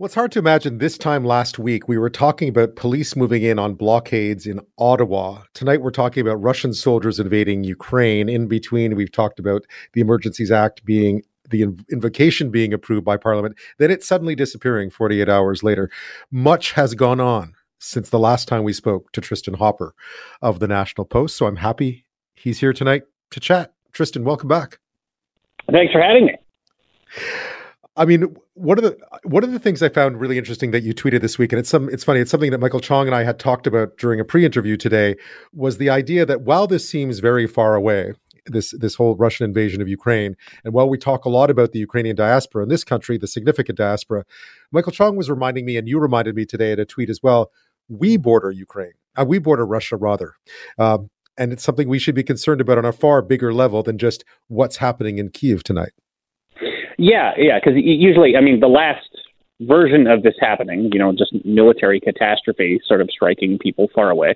Well, it's hard to imagine this time last week we were talking about police moving in on blockades in Ottawa. Tonight we're talking about Russian soldiers invading Ukraine. In between, we've talked about the Emergencies Act being the invocation being approved by Parliament, then it suddenly disappearing 48 hours later. Much has gone on since the last time we spoke to Tristin Hopper of the National Post. So I'm happy he's here tonight to chat. Tristin, welcome back. Thanks for having me. I mean, one of the one of the things I found really interesting that you tweeted this week, and it's some it's funny, it's something that Michael Chong and I had talked about during a pre-interview today, was the idea that while this seems very far away, this this whole Russian invasion of Ukraine, and while we talk a lot about the Ukrainian diaspora in this country, the significant diaspora, Michael Chong was reminding me, and you reminded me today in a tweet as well, we border Ukraine, uh, we border Russia rather. Um, and it's something we should be concerned about on a far bigger level than just what's happening in Kiev tonight. Yeah, yeah, because usually, I mean, the last version of this happening, you know, just military catastrophe sort of striking people far away,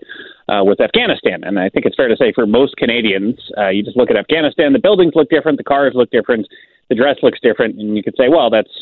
uh, was Afghanistan. And I think it's fair to say for most Canadians, uh, you just look at Afghanistan, the buildings look different, the cars look different, the dress looks different, and you could say, well, that's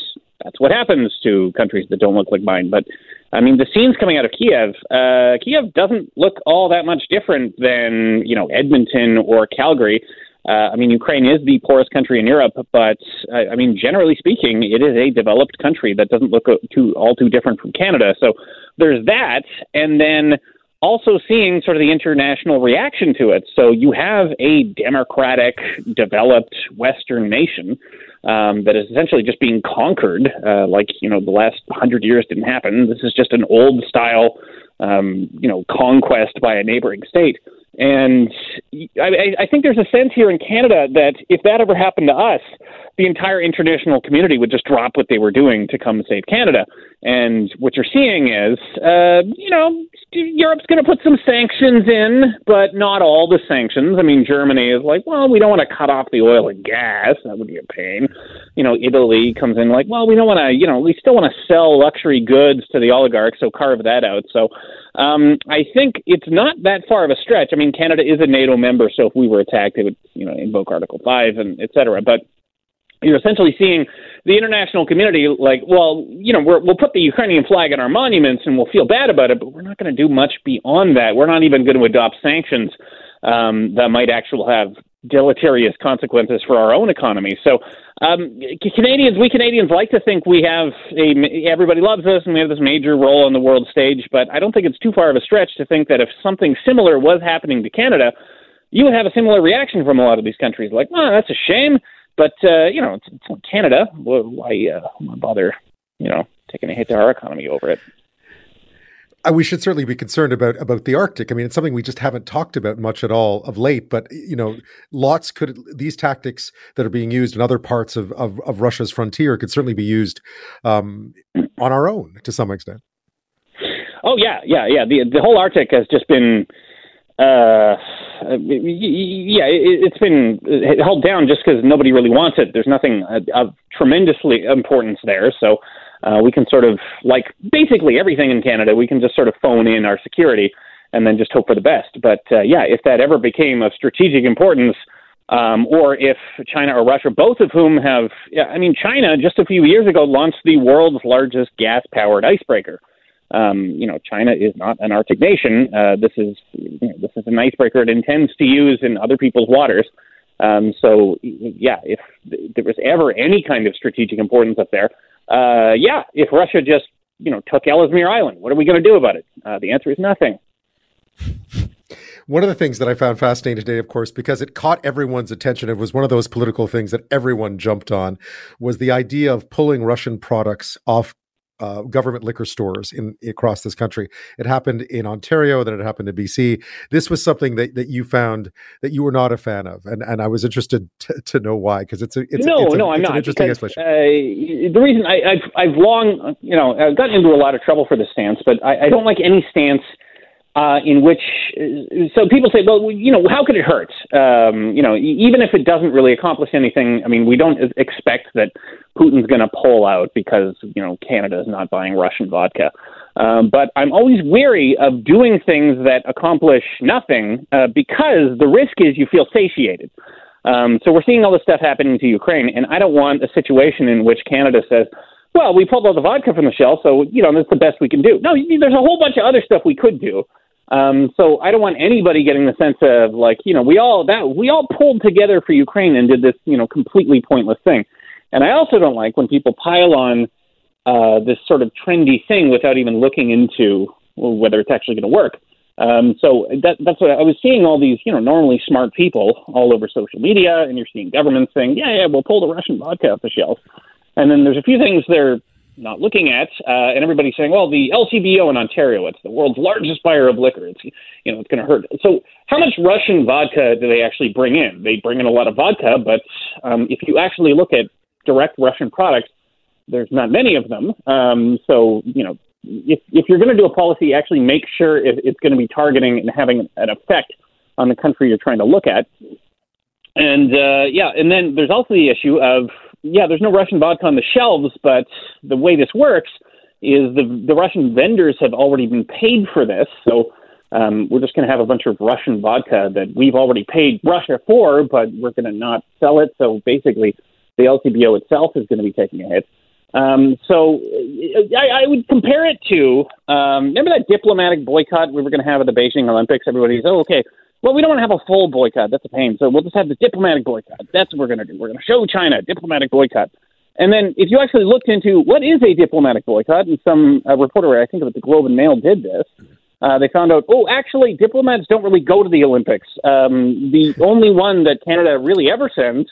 that's what happens to countries that don't look like mine. But I mean, the scenes coming out of Kiev, uh, Kiev doesn't look all that much different than you know Edmonton or Calgary. Uh, I mean, Ukraine is the poorest country in Europe, but uh, I mean, generally speaking, it is a developed country that doesn't look too all too different from Canada. So there's that, and then also seeing sort of the international reaction to it. So you have a democratic, developed Western nation um, that is essentially just being conquered, uh, like you know the last hundred years didn't happen. This is just an old style, um, you know, conquest by a neighboring state. And I, I think there's a sense here in Canada that if that ever happened to us, the entire international community would just drop what they were doing to come save Canada. And what you're seeing is, uh, you know, Europe's going to put some sanctions in, but not all the sanctions. I mean, Germany is like, well, we don't want to cut off the oil and gas. That would be a pain. You know, Italy comes in like, well, we don't want to, you know, we still want to sell luxury goods to the oligarchs, so carve that out. So um, I think it's not that far of a stretch. I mean, Canada is a NATO member, so if we were attacked, it would, you know, invoke Article 5 and et cetera. But you're essentially seeing the international community like, well, you know, we will put the Ukrainian flag on our monuments and we'll feel bad about it, but we're not going to do much beyond that. We're not even going to adopt sanctions um, that might actually have deleterious consequences for our own economy. So, um, Canadians, we Canadians like to think we have a everybody loves us and we have this major role on the world stage, but I don't think it's too far of a stretch to think that if something similar was happening to Canada, you would have a similar reaction from a lot of these countries, like, "Oh, that's a shame." But uh, you know, it's, it's Canada. Why, uh, why bother? You know, taking a hit to our economy over it. We should certainly be concerned about about the Arctic. I mean, it's something we just haven't talked about much at all of late. But you know, lots could these tactics that are being used in other parts of of, of Russia's frontier could certainly be used um, on our own to some extent. Oh yeah, yeah, yeah. The the whole Arctic has just been. Uh, yeah, it, has been held down just because nobody really wants it. There's nothing of tremendously importance there, so uh, we can sort of like basically everything in Canada. We can just sort of phone in our security and then just hope for the best. But uh, yeah, if that ever became of strategic importance, um, or if China or Russia, both of whom have, yeah, I mean, China just a few years ago launched the world's largest gas-powered icebreaker. Um, you know, China is not an Arctic nation. Uh, this is you know, this is an icebreaker it intends to use in other people's waters. Um, so yeah, if there was ever any kind of strategic importance up there, uh, yeah, if Russia just you know took Ellesmere Island, what are we going to do about it? Uh, the answer is nothing. One of the things that I found fascinating today, of course, because it caught everyone's attention, it was one of those political things that everyone jumped on, was the idea of pulling Russian products off uh, government liquor stores in across this country. It happened in Ontario, then it happened in BC. This was something that, that you found that you were not a fan of, and, and I was interested to, to know why because it's a it's no it's no I'm not interesting because, uh, the reason I, have I've long you know I've gotten into a lot of trouble for this stance, but I, I don't like any stance uh, in which so people say, well, you know, how could it hurt? Um, you know, even if it doesn't really accomplish anything. I mean, we don't expect that Putin's going to pull out because you know Canada is not buying Russian vodka. Um, but I'm always wary of doing things that accomplish nothing uh, because the risk is you feel satiated. Um, so we're seeing all this stuff happening to Ukraine, and I don't want a situation in which Canada says, well, we pulled all the vodka from the shelf, so you know that's the best we can do. No, there's a whole bunch of other stuff we could do. Um, so I don't want anybody getting the sense of like, you know, we all that we all pulled together for Ukraine and did this, you know, completely pointless thing. And I also don't like when people pile on uh, this sort of trendy thing without even looking into whether it's actually going to work. Um, so that, that's what I was seeing all these, you know, normally smart people all over social media, and you're seeing governments saying, yeah, yeah, we'll pull the Russian vodka off the shelf. And then there's a few things they're not looking at, uh, and everybody's saying, well, the LCBO in Ontario, it's the world's largest buyer of liquor. It's, you know, it's going to hurt. So how much Russian vodka do they actually bring in? They bring in a lot of vodka, but um, if you actually look at direct Russian products, there's not many of them. Um, so, you know, if, if you're going to do a policy, actually make sure it, it's going to be targeting and having an effect on the country you're trying to look at. And uh, yeah, and then there's also the issue of yeah, there's no Russian vodka on the shelves, but the way this works is the the Russian vendors have already been paid for this, so um, we're just going to have a bunch of Russian vodka that we've already paid Russia for, but we're going to not sell it. So basically, the LCBO itself is going to be taking a hit. Um, so I, I would compare it to um, remember that diplomatic boycott we were going to have at the Beijing Olympics. Everybody's oh okay, well we don't want to have a full boycott. That's a pain. So we'll just have the diplomatic boycott. That's what we're going to do. We're going to show China diplomatic boycott. And then if you actually looked into what is a diplomatic boycott, and some uh, reporter I think of the Globe and Mail did this. Uh, they found out, oh, actually, diplomats don't really go to the Olympics. Um, the only one that Canada really ever sends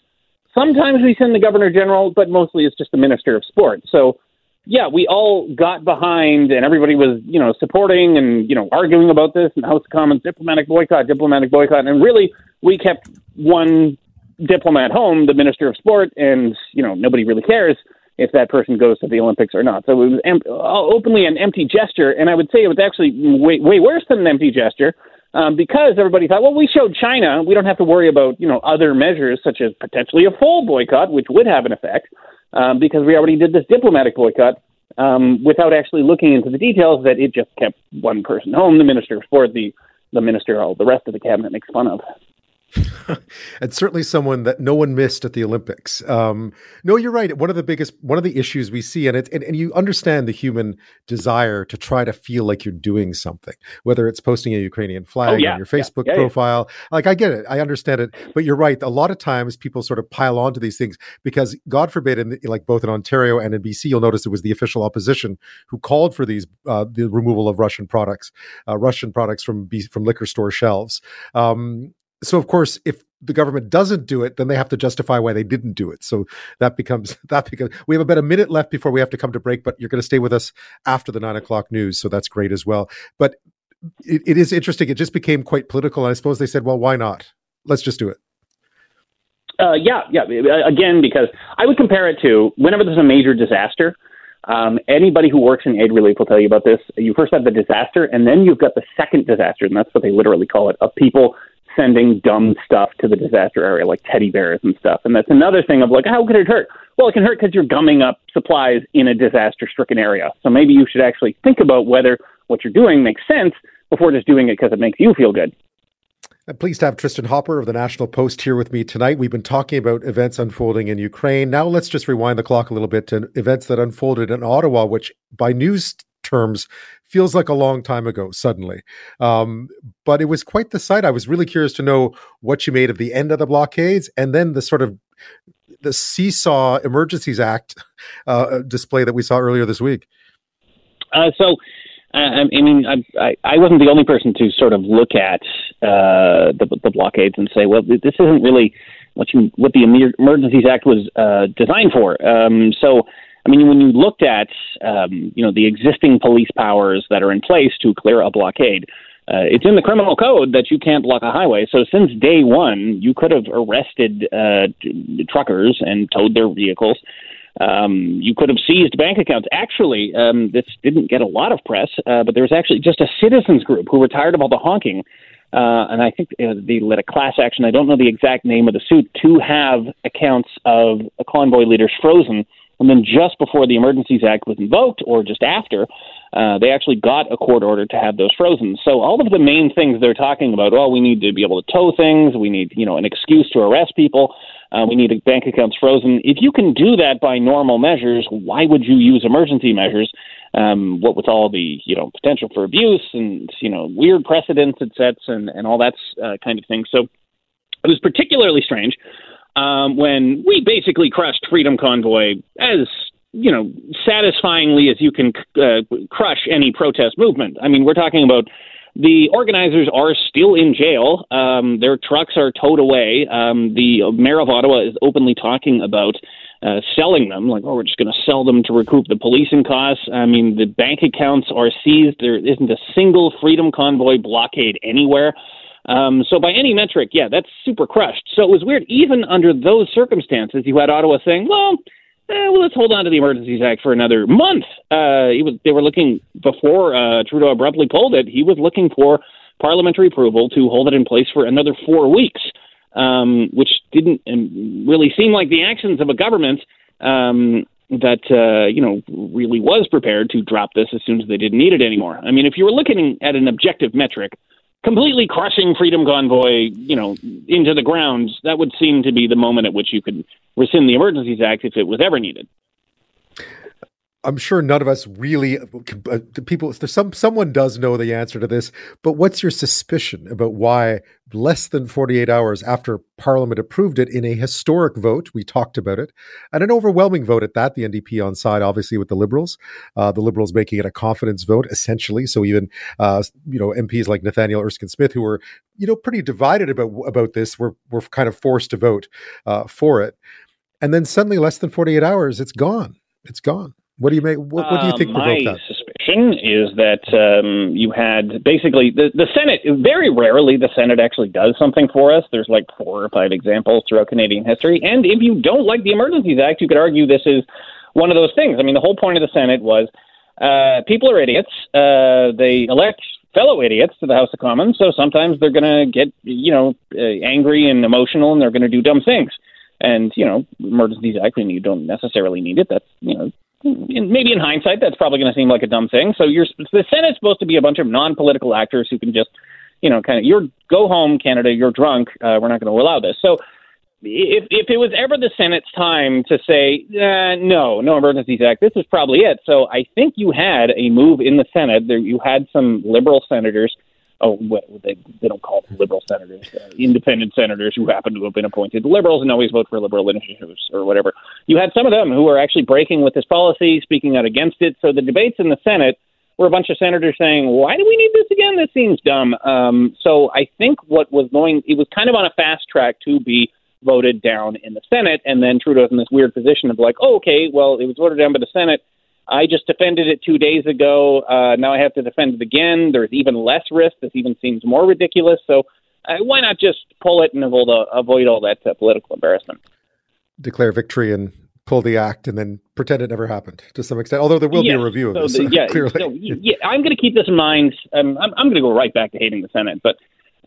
Sometimes we send the governor general, but mostly it's just the minister of sport. So, yeah, we all got behind, and everybody was, you know, supporting and you know arguing about this the House of Commons, diplomatic boycott, diplomatic boycott, and really we kept one diplomat home, the minister of sport, and you know nobody really cares if that person goes to the Olympics or not. So it was em- openly an empty gesture, and I would say it was actually way, way worse than an empty gesture um, because everybody thought, well, we showed China, we don't have to worry about you know other measures such as potentially a full boycott, which would have an effect, um, because we already did this diplomatic boycott um, without actually looking into the details. That it just kept one person home, the minister of sport, the the minister, all the rest of the cabinet makes fun of. and certainly someone that no one missed at the Olympics. Um, no, you're right. One of the biggest, one of the issues we see, and it, and, and you understand the human desire to try to feel like you're doing something, whether it's posting a Ukrainian flag oh, yeah, on your Facebook yeah, yeah, profile. Like I get it, I understand it, but you're right. A lot of times people sort of pile onto these things because, God forbid, in the, like both in Ontario and in BC, you'll notice it was the official opposition who called for these uh, the removal of Russian products, uh, Russian products from B- from liquor store shelves. Um, so of course if the government doesn't do it then they have to justify why they didn't do it. So that becomes that becomes we have about a minute left before we have to come to break but you're going to stay with us after the nine o'clock news so that's great as well. But it, it is interesting. It just became quite political and i suppose they said well why not? Let's just do it. Uh, yeah yeah. Again because i would compare it to whenever there's a major disaster um, anybody who works in aid relief will tell you about this. You first have the disaster, and then you've got the second disaster, and that's what they literally call it, of people sending dumb stuff to the disaster area, like teddy bears and stuff. And that's another thing of like, how could it hurt? Well, it can hurt because you're gumming up supplies in a disaster stricken area. So maybe you should actually think about whether what you're doing makes sense before just doing it because it makes you feel good. I'm pleased to have Tristin Hopper of the National Post here with me tonight. We've been talking about events unfolding in Ukraine. Now let's just rewind the clock a little bit to events that unfolded in Ottawa, which by news terms feels like a long time ago suddenly. Um, but it was quite the sight. I was really curious to know what you made of the end of the blockades and then the sort of the Seesaw Emergencies Act uh, display that we saw earlier this week. Uh, so, uh, I mean, I, I, wasn't the only person to sort of look at uh, the, the blockades and say, well, this isn't really what you what the Emergencies Act was uh, designed for. Um, so I mean, when you looked at um, you know the existing police powers that are in place to clear a blockade, uh, it's in the criminal code that you can't block a highway. So since day one, you could have arrested uh, truckers and towed their vehicles. Um, you could have seized bank accounts. Actually, um, this didn't get a lot of press, uh, but there was actually just a citizens group who were tired of all the honking. Uh, and I think uh, they led a class action. I don't know the exact name of the suit to have accounts of a convoy leaders frozen and then just before the Emergencies Act was invoked, or just after, uh, they actually got a court order to have those frozen. So all of the main things they're talking about, well, we need to be able to tow things, we need you know an excuse to arrest people, uh, we need bank accounts frozen. If you can do that by normal measures, why would you use emergency measures? Um, what with all the you know potential for abuse and you know weird precedents it sets and and all that uh, kind of thing. So it was particularly strange um, when we basically crushed Freedom Convoy as you know satisfyingly as you can uh, crush any protest movement. I mean, we're talking about the organizers are still in jail. Um, their trucks are towed away. Um, the mayor of Ottawa is openly talking about uh, selling them, like, oh, we're just going to sell them to recoup the policing costs. I mean, the bank accounts are seized. There isn't a single Freedom Convoy blockade anywhere. Um, so by any metric, yeah, that's super crushed. So it was weird. Even under those circumstances, you had Ottawa saying, well, eh, well, let's hold on to the Emergencies Act for another month. Uh, was, they were looking, before uh, Trudeau abruptly pulled it, he was looking for parliamentary approval to hold it in place for another four weeks, um, which didn't um, really seem like the actions of a government um, that uh, you know really was prepared to drop this as soon as they didn't need it anymore. I mean, if you were looking at an objective metric, completely crushing Freedom Convoy, you know, into the ground, that would seem to be the moment at which you could rescind the Emergencies Act if it was ever needed. I'm sure none of us really uh, people some someone does know the answer to this, but what's your suspicion about why less than 48 hours after Parliament approved it in a historic vote, we talked about it, and an overwhelming vote at that, the NDP on side obviously with the Liberals, uh, the Liberals making it a confidence vote essentially. So even uh, you know MPs like Nathaniel Erskine Smith, who were you know pretty divided about about this, were were kind of forced to vote uh, for it, and then suddenly less than 48 hours, it's gone. It's gone. What do you make? What, what do you think uh, provoked my that? suspicion is that um, you had basically the the Senate. Very rarely, the Senate actually does something for us. There's like four or five examples throughout Canadian history. And if you don't like the Emergencies Act, you could argue this is one of those things. I mean, the whole point of the Senate was uh, people are idiots. Uh, they elect fellow idiots to the House of Commons, so sometimes they're going to get you know uh, angry and emotional, and they're going to do dumb things. And you know, Emergencies Act, when you don't necessarily need it, that's you know maybe in hindsight, that's probably going to seem like a dumb thing. So you're the Senate's supposed to be a bunch of non-political actors who can just, you know, kind of you're go home, Canada. You're drunk. Uh, we're not going to allow this. So if if it was ever the Senate's time to say uh, no, no emergencies act, this is probably it. So I think you had a move in the Senate. There, you had some liberal senators oh, what, they, they don't call them liberal senators, uh, independent senators who happen to have been appointed liberals and always vote for liberal initiatives or whatever. You had some of them who were actually breaking with this policy, speaking out against it. So the debates in the Senate were a bunch of senators saying, "Why do we need this again? This seems dumb." Um, so I think what was going, it was kind of on a fast track to be voted down in the Senate, and then Trudeau's in this weird position of like, oh, okay, well, it was voted down by the Senate I just defended it two days ago. Uh, now I have to defend it again. There's even less risk. This even seems more ridiculous. So uh, why not just pull it and avoid, uh, avoid all that uh, political embarrassment? Declare victory and pull the act and then pretend it never happened to some extent. Although there will yes, be a review of so this. The, yeah, clearly. So, yeah, I'm going to keep this in mind. Um, I'm, I'm going to go right back to hating the Senate, but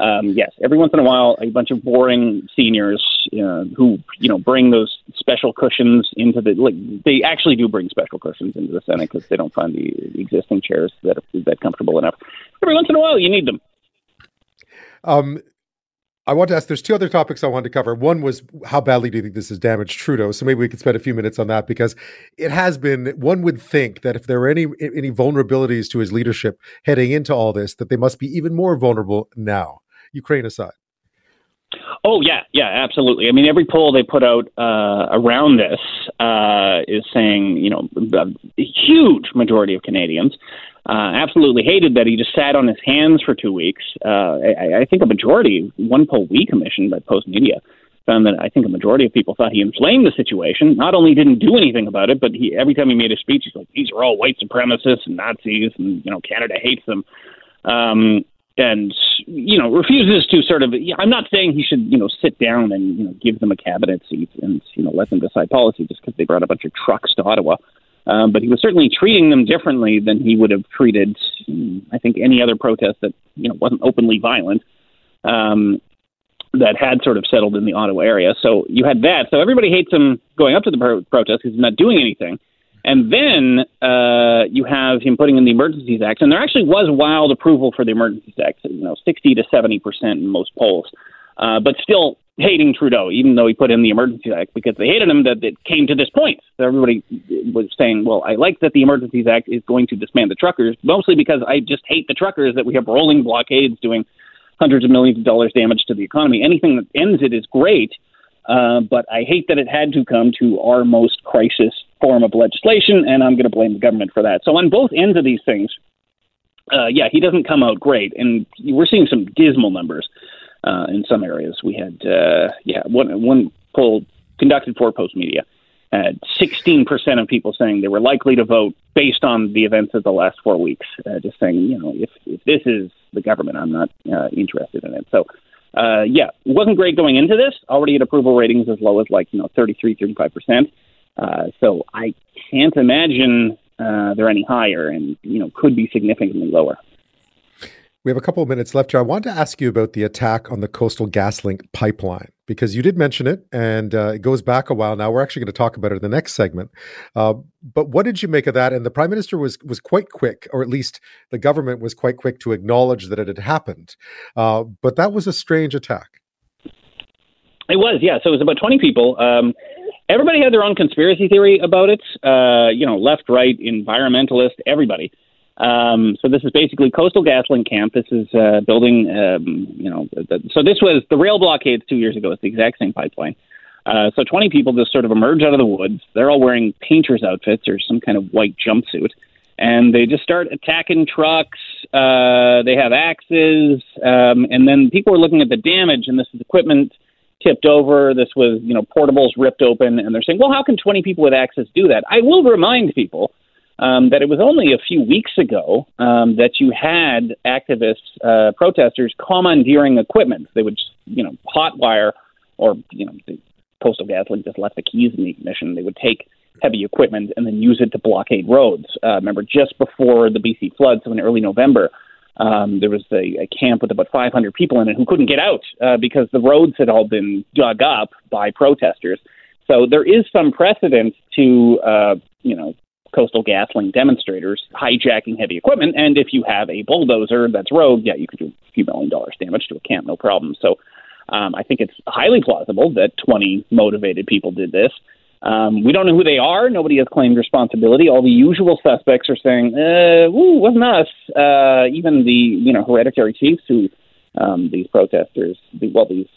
um, yes, every once in a while, a bunch of boring seniors uh, who you know bring those special cushions into the like they actually do bring special cushions into the Senate because they don't find the existing chairs that are that comfortable enough. Every once in a while, you need them. Um, I want to ask. There's two other topics I wanted to cover. One was how badly do you think this has damaged Trudeau? So maybe we could spend a few minutes on that because it has been. One would think that if there were any any vulnerabilities to his leadership heading into all this, that they must be even more vulnerable now. Ukraine aside? Oh yeah, yeah, absolutely. I mean, every poll they put out uh, around this uh, is saying, you know, a huge majority of Canadians uh, absolutely hated that he just sat on his hands for two weeks. Uh, I, I think a majority, one poll we commissioned by Postmedia, found that I think a majority of people thought he inflamed the situation. Not only didn't do anything about it, but he every time he made a speech, he's like, "These are all white supremacists and Nazis, and you know, Canada hates them." Um, and you know refuses to sort of I'm not saying he should you know sit down and you know give them a cabinet seat and you know let them decide policy just because they brought a bunch of trucks to Ottawa. Um, but he was certainly treating them differently than he would have treated, I think, any other protest that you know wasn't openly violent, um, that had sort of settled in the Ottawa area. So you had that. So everybody hates him going up to the pro- protest because he's not doing anything. And then uh, you have him putting in the Emergencies Act, and there actually was wild approval for the Emergencies Act, you know, 60 to 70 percent in most polls, uh, but still hating Trudeau, even though he put in the Emergencies Act, because they hated him that it came to this point. So everybody was saying, well, I like that the Emergencies Act is going to disband the truckers, mostly because I just hate the truckers that we have rolling blockades doing hundreds of millions of dollars damage to the economy. Anything that ends it is great. Uh, but I hate that it had to come to our most crisis form of legislation, and I'm going to blame the government for that. So on both ends of these things, uh, yeah, he doesn't come out great, and we're seeing some dismal numbers uh, in some areas. We had, uh, yeah, one one poll conducted for Postmedia had 16% of people saying they were likely to vote based on the events of the last four weeks. Uh, just saying, you know, if if this is the government, I'm not interested in it. So uh, yeah, wasn't great going into this. Already at approval ratings as low as like you know 33, 35 percent. Uh, so I can't imagine uh, they're any higher, and you know could be significantly lower. We have a couple of minutes left here. I wanted to ask you about the attack on the Coastal GasLink pipeline because you did mention it, and uh, it goes back a while now. We're actually going to talk about it in the next segment. Uh, but what did you make of that? And the prime minister was was quite quick, or at least the government was quite quick to acknowledge that it had happened. Uh, but that was a strange attack. It was, yeah. So it was about twenty people. Um, everybody had their own conspiracy theory about it. Uh, you know, left, right, environmentalist, everybody. Um, so this is basically Coastal GasLink Camp. This is uh, building, um, you know, the, so this was the rail blockades two years ago. It's the exact same pipeline. Uh, so 20 people just sort of emerge out of the woods. They're all wearing painters' outfits or some kind of white jumpsuit. And they just start attacking trucks. Uh, they have axes. Um, and then people are looking at the damage, and this is equipment tipped over. This was, you know, portables ripped open. And they're saying, well, how can 20 people with axes do that? I will remind people um, that it was only a few weeks ago um, that you had activists, uh, protesters commandeering equipment. They would, you know, hotwire or, you know, the Coastal GasLink just left the keys in the ignition. They would take heavy equipment and then use it to blockade roads. Uh, remember, just before the BC floods, so in early November, um, there was a, a camp with about 500 people in it who couldn't get out uh, because the roads had all been dug up by protesters. So there is some precedent to, uh, you know, Coastal GasLink demonstrators hijacking heavy equipment. And if you have a bulldozer that's rogue, yeah, you could do a few million dollars damage to a camp, no problem. So um, I think it's highly plausible that 20 motivated people did this. Um, we don't know who they are. Nobody has claimed responsibility. All the usual suspects are saying, uh, "Ooh, wasn't us." Uh, even the you know hereditary chiefs who um, these protesters, well, these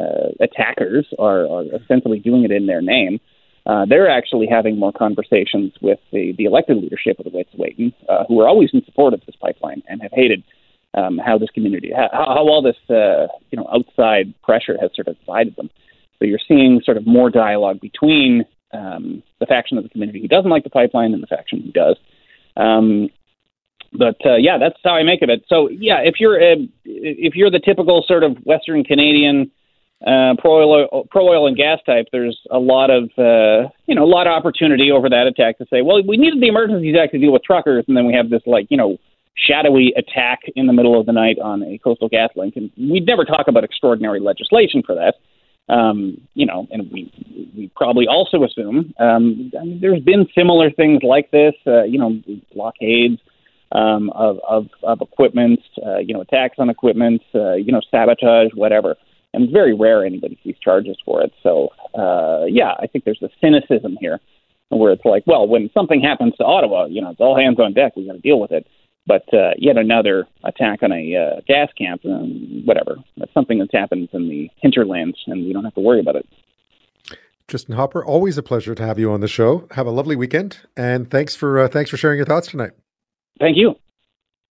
uh, attackers are, are ostensibly doing it in their name uh, they're actually having more conversations with the, the elected leadership of the Wet'suwet'en, uh, who are always in support of this pipeline and have hated um, how this community, how, how all this, uh, you know, outside pressure has sort of divided them. So you're seeing sort of more dialogue between um, the faction of the community who doesn't like the pipeline and the faction who does. Um, but uh, yeah, that's how I make of it. So yeah, if you're uh, if you're the typical sort of Western Canadian uh, pro oil and gas type, there's a lot of uh, you know a lot of opportunity over that attack to say, well, we needed the Emergencies Act to deal with truckers, and then we have this like you know shadowy attack in the middle of the night on a Coastal GasLink, and we'd never talk about extraordinary legislation for that. Um, you know, and we we probably also assume um, I mean, there's been similar things like this. Uh, you know, blockades um, of, of of equipment, uh, you know, attacks on equipment, uh, you know, sabotage, whatever and very rare anybody sees charges for it. So, uh, yeah, I think there's a cynicism here where it's like, well, when something happens to Ottawa, you know, it's all hands on deck. We got to deal with it. But uh, yet another attack on a uh, gas camp, um, whatever. That's something that happens in the hinterlands, and we don't have to worry about it. Tristin Hopper, always a pleasure to have you on the show. Have a lovely weekend, and thanks for uh, thanks for sharing your thoughts tonight. Thank you.